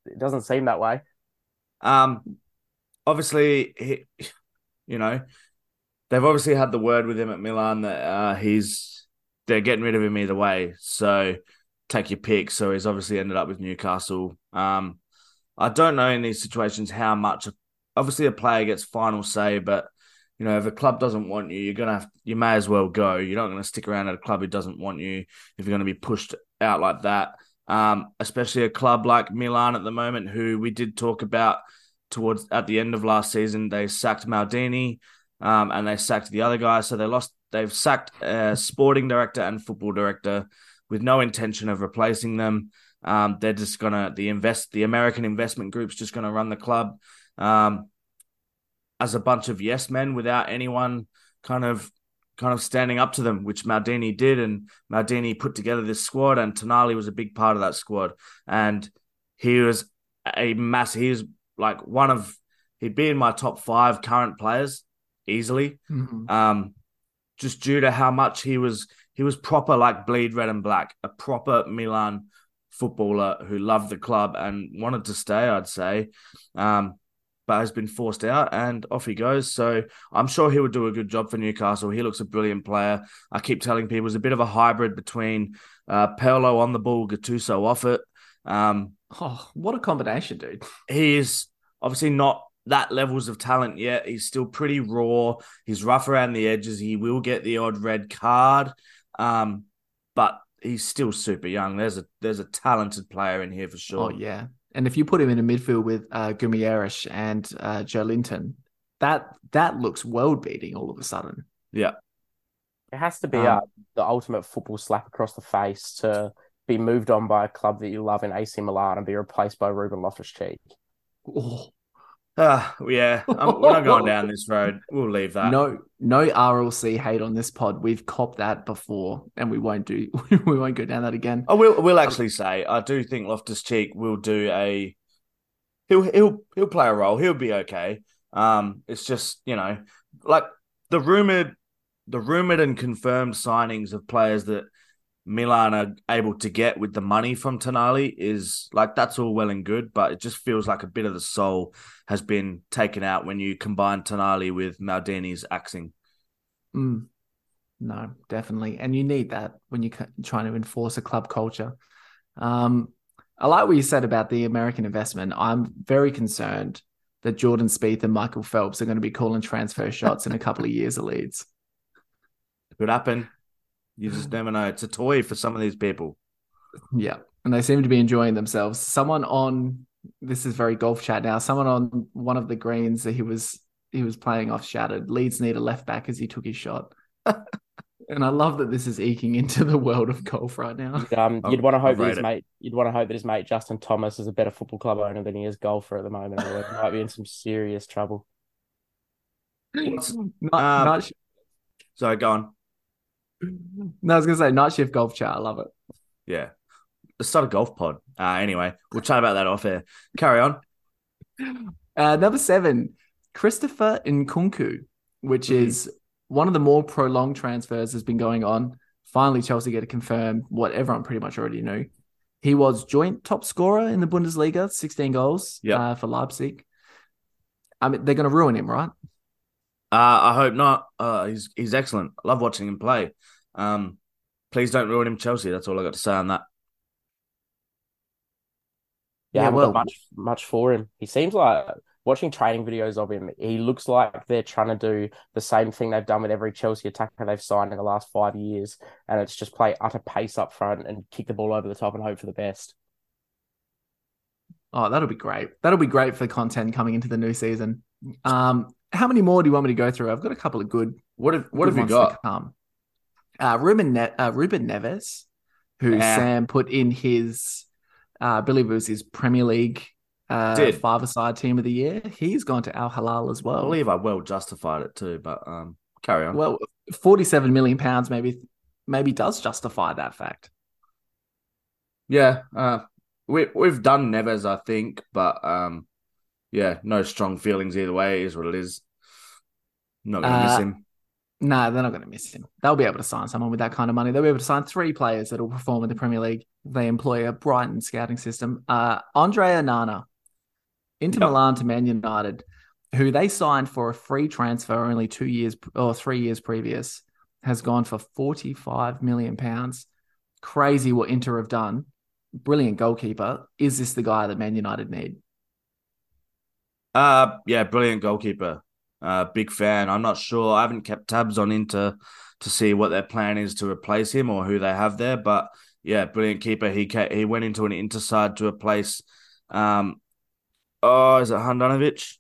it doesn't seem that way. Um, obviously, he, you know, they've obviously had the word with him at Milan that uh, he's they're getting rid of him either way. So take your pick. So he's obviously ended up with Newcastle. Um, I don't know in these situations how much. Obviously, a player gets final say, but you know, if a club doesn't want you, you're gonna have. You may as well go. You're not to stick around at a club who doesn't want you if you're to be pushed out like that. Um, especially a club like Milan at the moment, who we did talk about towards at the end of last season. They sacked Maldini, um, and they sacked the other guy. So they lost. They've sacked a sporting director and football director with no intention of replacing them. Um, they're just gonna the invest the American investment group's just gonna run the club um, as a bunch of yes men without anyone kind of kind of standing up to them, which Maldini did, and Maldini put together this squad, and Tonali was a big part of that squad, and he was a mass. He was like one of he'd be in my top five current players easily Mhm. um, just due to how much he was he was proper like bleed red and black, a proper Milan footballer who loved the club and wanted to stay, I'd say, um, but has been forced out and off he goes. So I'm sure he would do a good job for Newcastle. He looks a brilliant player. I keep telling people he's a bit of a hybrid between uh, Pirlo on the ball, Gattuso off it. Um, Oh, what a combination, dude. he is obviously not that levels of talent yet. He's still pretty raw. He's rough around the edges. He will get the odd red card, um, but he's still super young. There's a there's a talented player in here for sure. Oh yeah. And if you put him in a midfield with uh Guimarães and uh Joelinton, that that looks world beating all of a sudden. Yeah, It has to be Um, uh, the ultimate football slap across the face to be moved on by a club that you love in AC Milan and be replaced by Ruben Loftus Cheek. Oh, Ah, yeah. Um, we're not going down this road. We'll leave that. no, no RLC hate on this pod. We've copped that before, and we won't do. we won't go down that again. I will. Will actually say I do think Loftus Cheek will do a. He'll he'll he'll play a role. He'll be okay. Um, it's just you know like the rumored, the rumored and confirmed signings of players that Milan are able to get with the money from Tonali is like that's all well and good, but it just feels like a bit of the soul has been taken out when you combine Tonali with Maldini's axing. Mm. No, definitely, and you need that when you're trying to enforce a club culture. Um, I like what you said about the American investment. I'm very concerned that Jordan Spieth and Michael Phelps are going to be calling transfer shots in a couple of years of Leeds. Could happen. You just never know. It's a toy for some of these people. Yeah, and they seem to be enjoying themselves. Someone on this is very golf chat now. Someone on one of the greens that he was he was playing off shattered. Leeds need a left back as he took his shot. and I love that this is eking into the world of golf right now. Um, you'd want to hope that his it. mate, you'd want to hope that his mate Justin Thomas is a better football club owner than he is golfer at the moment. Or he might be in some serious trouble. What's- Night, Um, night sh- So go on. no, I was gonna say night shift golf chat. I love it. Yeah. Let's start a golf pod. Uh, anyway, we'll chat about that off air. Carry on. Uh, number seven, Christopher Nkunku, which Mhm. is one of the more prolonged transfers has been going on. Finally, Chelsea get to confirm what everyone pretty much already knew. He was joint top scorer in the Bundesliga, 16 goals Yep. uh, for Leipzig. I mean, they're going to ruin him, right? Uh, I hope not. Uh, he's he's excellent. I love watching him play. Um, please don't ruin him, Chelsea. That's all I got to say on that. Yeah, Yeah, I haven't well- got much much for him. He seems like watching training videos of him, he looks like they're trying to do the same thing they've done with every Chelsea attacker they've signed in the last five years, and it's just play utter pace up front and kick the ball over the top and hope for the best. Oh, that'll be great. That'll be great for content coming into the new season. Um, how many more do you want me to go through? I've got a couple of good What have what good have you got? come. Uh, Ruben, ne- uh, Ruben Neves, who Yeah. Sam put in his, uh, I believe it was his Premier League uh, five-a-side team of the year. He's gone to Al Hilal as well. I believe I well justified it too, but um, carry on. Well, forty-seven million pounds maybe maybe does justify that fact. yeah, uh, we we've done Neves, I think, but um, yeah, no strong feelings either way. It is what it is. Not gonna miss Uh, him. No, they're not going to miss him. They'll be able to sign someone with that kind of money. They'll be able to sign three players that will perform in the Premier League. They employ a Brighton scouting system. Uh, André Onana, Inter Yep. Milan to Man United, who they signed for a free transfer only two years or three years previous, has gone for 45 million pounds. Crazy what Inter have done. Brilliant goalkeeper. Is this the guy that Man United need? Uh, yeah, brilliant goalkeeper. Uh, big fan. I'm not sure. I haven't kept tabs on Inter to see what their plan is to replace him or who they have there. But yeah, brilliant keeper. He he went into an Inter side to replace. Um, oh, is it Handanovic?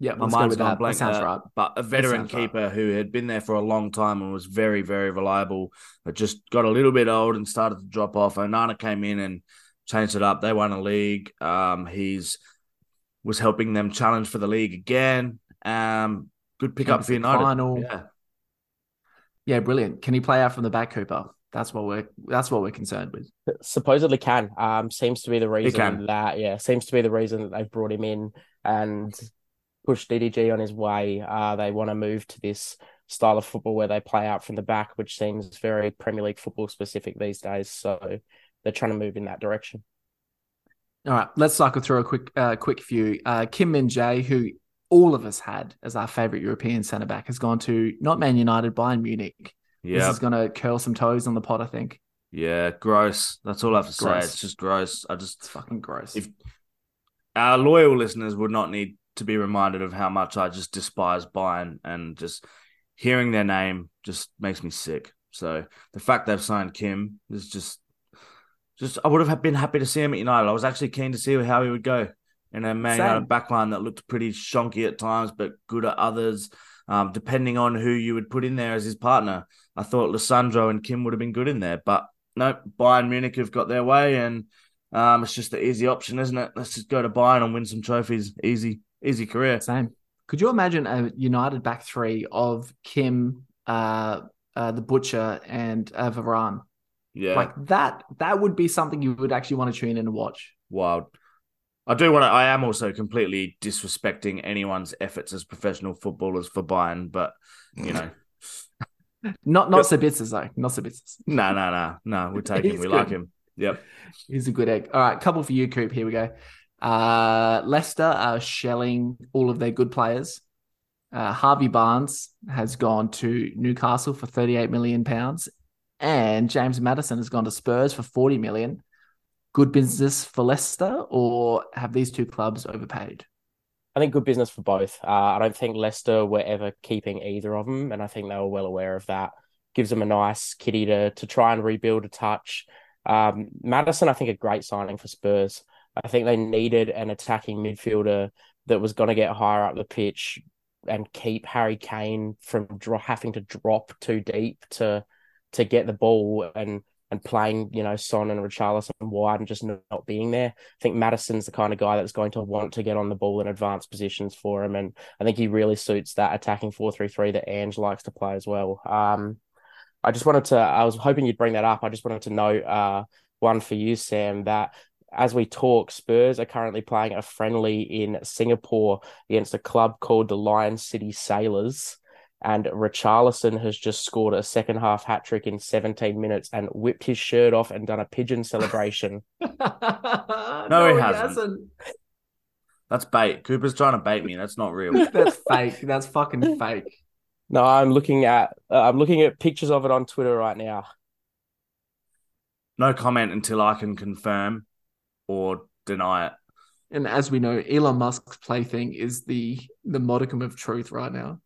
Yeah, My go gone that. blank. that sounds there. right. But a veteran sounds right. keeper who had been there for a long time and was very, very reliable, but just got a little bit old and started to drop off. Onana came in and changed it up. They won a league. Um, he's was helping them challenge for the league again. Um, good pickup for United. final. Yeah. Yeah, brilliant. Can he play out from the back, Cooper? That's what we're that's what we're concerned with. Supposedly can. Um, seems to be the reason can. that yeah, seems to be the reason that they've brought him in and pushed DDG on his way. Uh, they want to move to this style of football where they play out from the back, which seems very Premier League football specific these days. So they're trying to move in that direction. All right, let's cycle through a quick uh, quick few. Uh, Kim Min Jae, who all of us had as our favorite European centre back, has gone to not Man United, Bayern Munich. Yeah, This is going to curl some toes on the pot, I think. Yeah, gross. That's all I have to say. It's just gross. I just It's fucking gross. If- our loyal listeners would not need to be reminded of how much I just despise Bayern and just hearing their name just makes me sick. So the fact they've signed Kim is just, just I would have been happy to see him at United. I was actually keen to see how he would go in a Man United Same. backline that looked pretty shonky at times, but good at others. Um, depending on who you would put in there as his partner, I thought Lisandro and Kim would have been good in there, but no, Bayern Munich have got their way and. Um, it's just the easy option, isn't it? Let's just go to Bayern and win some trophies. Easy, easy career. Same. Could you imagine a United back three of Kim, uh, uh, the Butcher, and uh, Varane? Yeah, Like that. That would be something you would actually want to tune in and watch. wild. I do want to. I am also completely disrespecting anyone's efforts as professional footballers for Bayern, but you know, Not not Sabitzers though. Not Sabitzers. no, no, no, no. We take him. We good. like him. Yep. He's a good egg. All right, couple for you, Coop. Here we go. Uh, Leicester are shelling all of their good players. Uh, Harvey Barnes has gone to Newcastle for 38 million pounds, and James Maddison has gone to Spurs for 40 million. Good business for Leicester, or have these two clubs overpaid? I think good business for both. Uh, I don't think Leicester were ever keeping either of them, and I think they were well aware of that. Gives them a nice kitty to to try and rebuild a touch. Um, Madison, I think, a great signing for Spurs. I think they needed an attacking midfielder that was going to get higher up the pitch and keep Harry Kane from dro- having to drop too deep to to get the ball and and playing, you know, Son and Richarlison wide and just not being there. I think Maddison's the kind of guy that's going to want to get on the ball in advanced positions for him. And I think he really suits that attacking 4 3 3 that Ange likes to play as well. Um, I just wanted to, I was hoping you'd bring that up. I just wanted to note uh, one for you, Sam, that as we talk, Spurs are currently playing a friendly in Singapore against a club called the Lion City Sailors. And Richarlison has just scored a second half hat trick in 17 minutes and whipped his shirt off and done a pigeon celebration. no, he hasn't. That's bait. Cooper's trying to bait me. That's not real. That's fake. That's fucking fake. No, I'm looking at uh, I'm looking at pictures of it on Twitter right now. No comment until I can confirm or deny it. And as we know, Elon Musk's plaything is the the modicum of truth right now.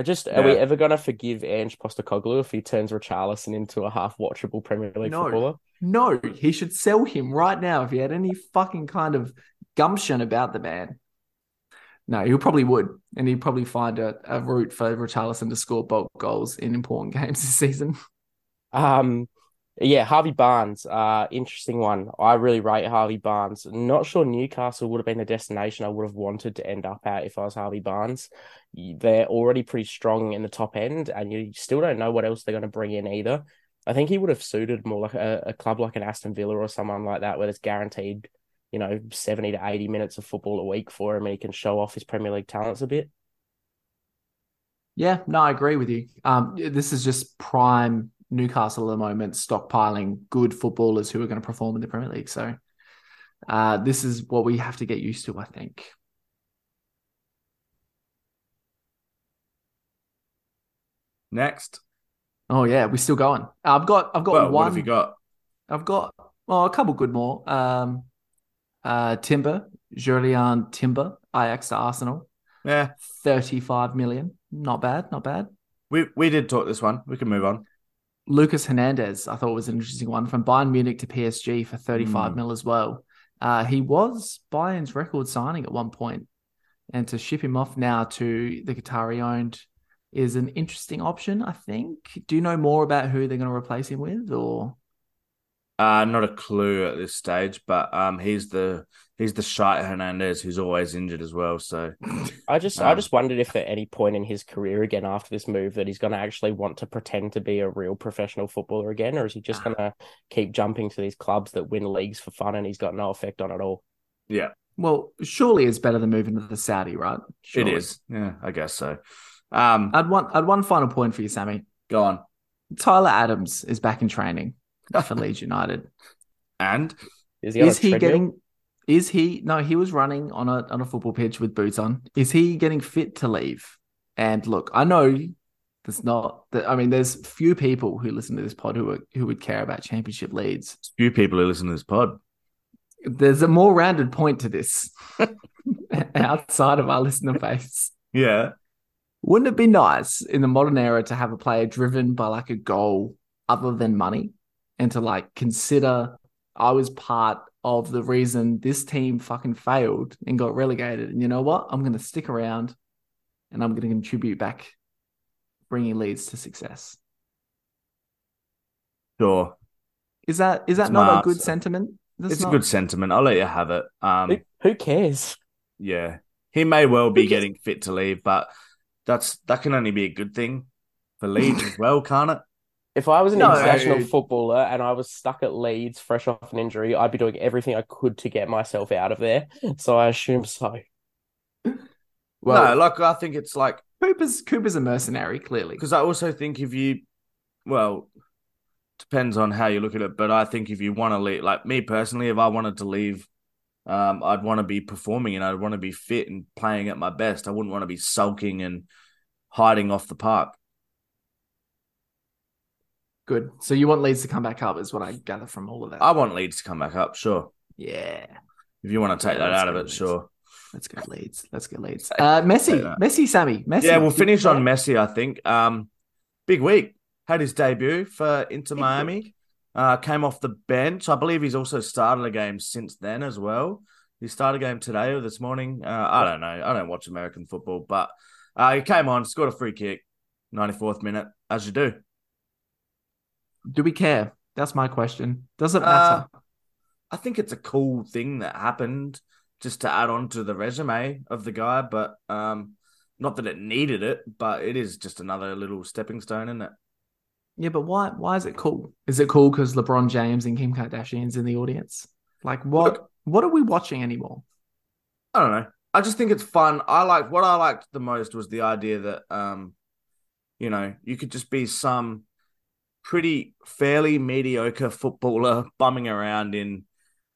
I just are we ever gonna forgive Ange Postecoglou if he turns Richarlison into a half watchable Premier League No. footballer? No, he should sell him right now if he had any fucking kind of gumption about the man. No, he probably would, and he'd probably find a, a route for Richarlison to score bulk goals in important games this season. Um, yeah, Harvey Barnes, uh, interesting one. I really rate Harvey Barnes. Not sure Newcastle would have been the destination I would have wanted to end up at if I was Harvey Barnes. They're already pretty strong in the top end, and you still don't know what else they're going to bring in either. I think he would have suited more like a, a club like an Aston Villa or someone like that, where it's guaranteed, you know, 70 to 80 minutes of football a week for him and he can show off his Premier League talents a bit. Yeah, no, I agree with you. Um, this is just prime Newcastle at the moment, stockpiling good footballers who are going to perform in the Premier League. So, uh, this is what we have to get used to, I think. Next. Oh yeah, we're still going. I've got, I've got Well, one. what have you got? I've got well, a couple good more. Um, uh, Timber, Jurrien Timber, Ajax to Arsenal, Yeah, thirty-five million. Not bad, not bad. we we did talk this one. We can move on. Lucas Hernandez, I thought was an interesting one from Bayern Munich to PSG for 35 Mm. mil as well. Uh, he was Bayern's record signing at one point, and to ship him off now to the Qatari owned is an interesting option. I think. Do you know more about who they're going to replace him with, or Uh, not a clue at this stage, but um, he's the he's the shite Hernandez who's always injured as well. So I just I Um, just wondered if at any point in his career again after this move that he's going to actually want to pretend to be a real professional footballer again, or is he just going to keep jumping to these clubs that win leagues for fun and he's got no effect on it all? yeah, well, surely it's better than moving to the Saudi, right? Surely. it is. Yeah, I guess so. Um, I'd want I'd one final point for you, Sammy. go on. Tyler Adams is back in training for Leeds United. And Is he is he getting is he no he was running on a on a football pitch with boots on is he getting fit to leave and look i know There's not. I mean, there's few people who listen to this pod who are, who would care about championship Leeds. Few people who listen to this pod. There's a more rounded point to this outside of our listener base. Yeah. Wouldn't it be nice in the modern era to have a player driven by like a goal other than money and to like consider I was part of the reason this team fucking failed and got relegated. And you know what? I'm going to stick around and I'm going to contribute back, bringing Leeds to success. Sure. Is that is that It's not a good answer. sentiment? That's it's not- a good sentiment. I'll let you have it. Um, Who, who cares? yeah, he may well be getting fit to leave, but that's that can only be a good thing for Leeds as well, can't it? If I was an No. international footballer and I was stuck at Leeds fresh off an injury, I'd be doing everything I could to get myself out of there. So I assume so. Well, no, like I think it's like Cooper's Cooper's a mercenary, clearly. because I also think if you, well, depends on how you look at it, but I think if you want to leave, like me personally, if I wanted to leave, um, I'd want to be performing and I'd want to be fit and playing at my best. I wouldn't want to be sulking and hiding off the park. Good. So you want Leeds to come back up, is what I gather from all of that. I want Leeds to come back up, sure. yeah. If you want to take Yeah, that out of it, Leeds. sure. Let's go Leeds. Let's go Leeds. Uh, Messi, Messi, Sammy, Messi. Yeah, we'll finish on Messi, I think. Um, big week. Had his debut for Inter Big Miami. week. Uh, came off the bench. I believe he's also started a game since then as well. He started a game today or this morning. Uh, I don't know. I don't watch American football, but uh, he came on, scored a free kick, 94th minute, as you do. Do we care? That's my question. Does it Uh, matter? I think it's a cool thing that happened just to add on to the resume of the guy, but um, not that it needed it, but it is just another little stepping stone, isn't it? yeah, but why? Why is it cool? Is it cool because LeBron James and Kim Kardashian's in the audience? Like, what? Look- what are we watching anymore? I don't know. I just think it's fun. I like what I liked the most was the idea that um, you know, you could just be some pretty fairly mediocre footballer bumming around in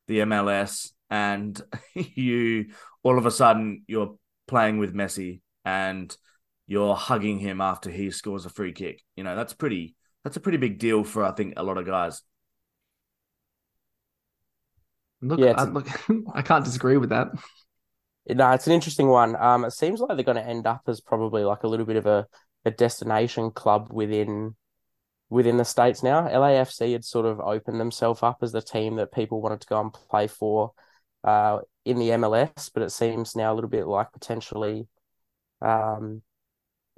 the MLS and you all of a sudden you're playing with Messi and you're hugging him after he scores a free kick. You know, that's pretty that's a pretty big deal for I think a lot of guys. Look, Yeah, it's I, a- look, I can't disagree with that. No, it's an interesting one. Um, it seems like they're going to end up as probably like a little bit of a, a destination club within within the states now. LAFC had sort of opened themselves up as the team that people wanted to go and play for uh, in the MLS, but it seems now a little bit like potentially um,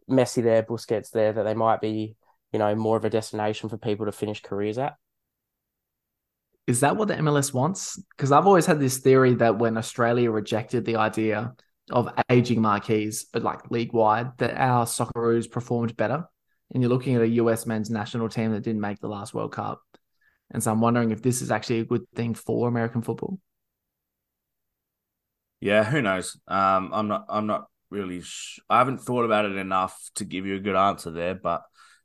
Messi there, Busquets there, that they might be, you know, more of a destination for people to finish careers at. Is that what the MLS wants? Because I've always had this theory that when Australia rejected the idea of aging marquees, but like league wide, that our Socceroos performed better. And you're looking at a US men's national team that didn't make the last World Cup. And so I'm wondering if this is actually a good thing for American football. Yeah, who knows? Um, I'm not. I'm not really. Sh- I haven't thought about it enough to give you a good answer there, but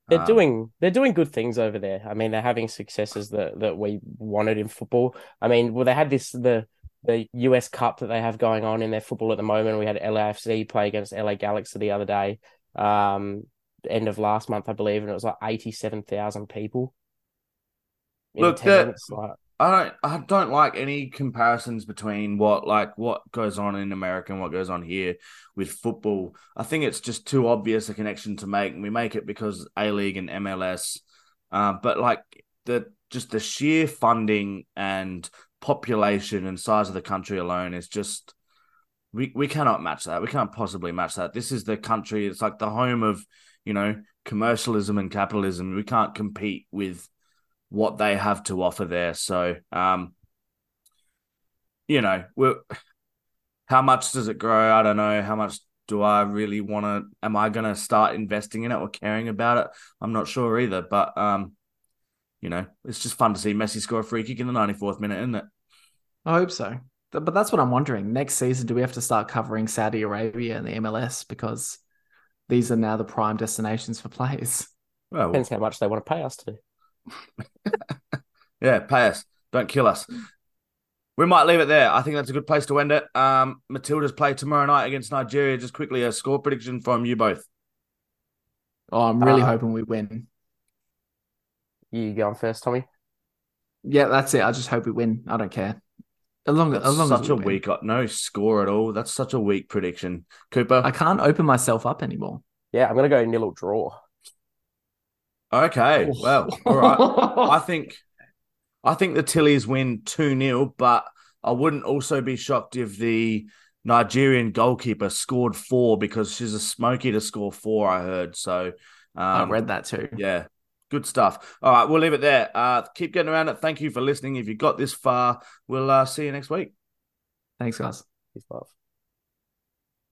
They're um, doing they're doing good things over there. I mean, they're having successes that that we wanted in football. I mean, well, they had this the the US Cup that they have going on in their football at the moment. We had LAFC play against LA Galaxy the other day, um, end of last month, I believe, and it was like eighty seven thousand people. Look, that-. Like, I don't. I don't like any comparisons between what like what goes on in America and what goes on here with football. I think it's just too obvious a connection to make, and we make it because A League and MLS. Uh, but like the just the sheer funding and population and size of the country alone is just we we cannot match that. We can't possibly match that. This is the country. It's like the home of you know commercialism and capitalism. We can't compete with what they have to offer there. So, um, you know, how much does it grow? I don't know. How much do I really want to? Am I going to start investing in it or caring about it? I'm not sure either. But, um, you know, it's just fun to see Messi score a free kick in the 94th minute, isn't it? I hope so. But that's what I'm wondering. Next season, do we have to start covering Saudi Arabia and the MLS because these are now the prime destinations for players? Well, depends how much they want to pay us to. yeah, pay us. Don't kill us. We might leave it there. I think that's a good place to end it. Um, Matilda's play tomorrow night against Nigeria. Just quickly, a score prediction from you both. Oh, I'm really Uh, hoping we win. You going first, Tommy? Yeah, that's it. I just hope we win. I don't care. As long as, That's as long such a we win. weak, no score at all. That's such a weak prediction. Cooper. I can't open myself up anymore. Yeah, I'm gonna go nil or draw. Okay, Oh. well, all right. I think, I think the Tillies win two 0 but I wouldn't also be shocked if the Nigerian goalkeeper scored four because she's a smoky to score four. I heard so. I Um, read that too. Yeah, good stuff. All right, we'll leave it there. Uh, keep getting around it. Thank you for listening. If you got this far, we'll uh, see you next week. Thanks, guys. Peace, love.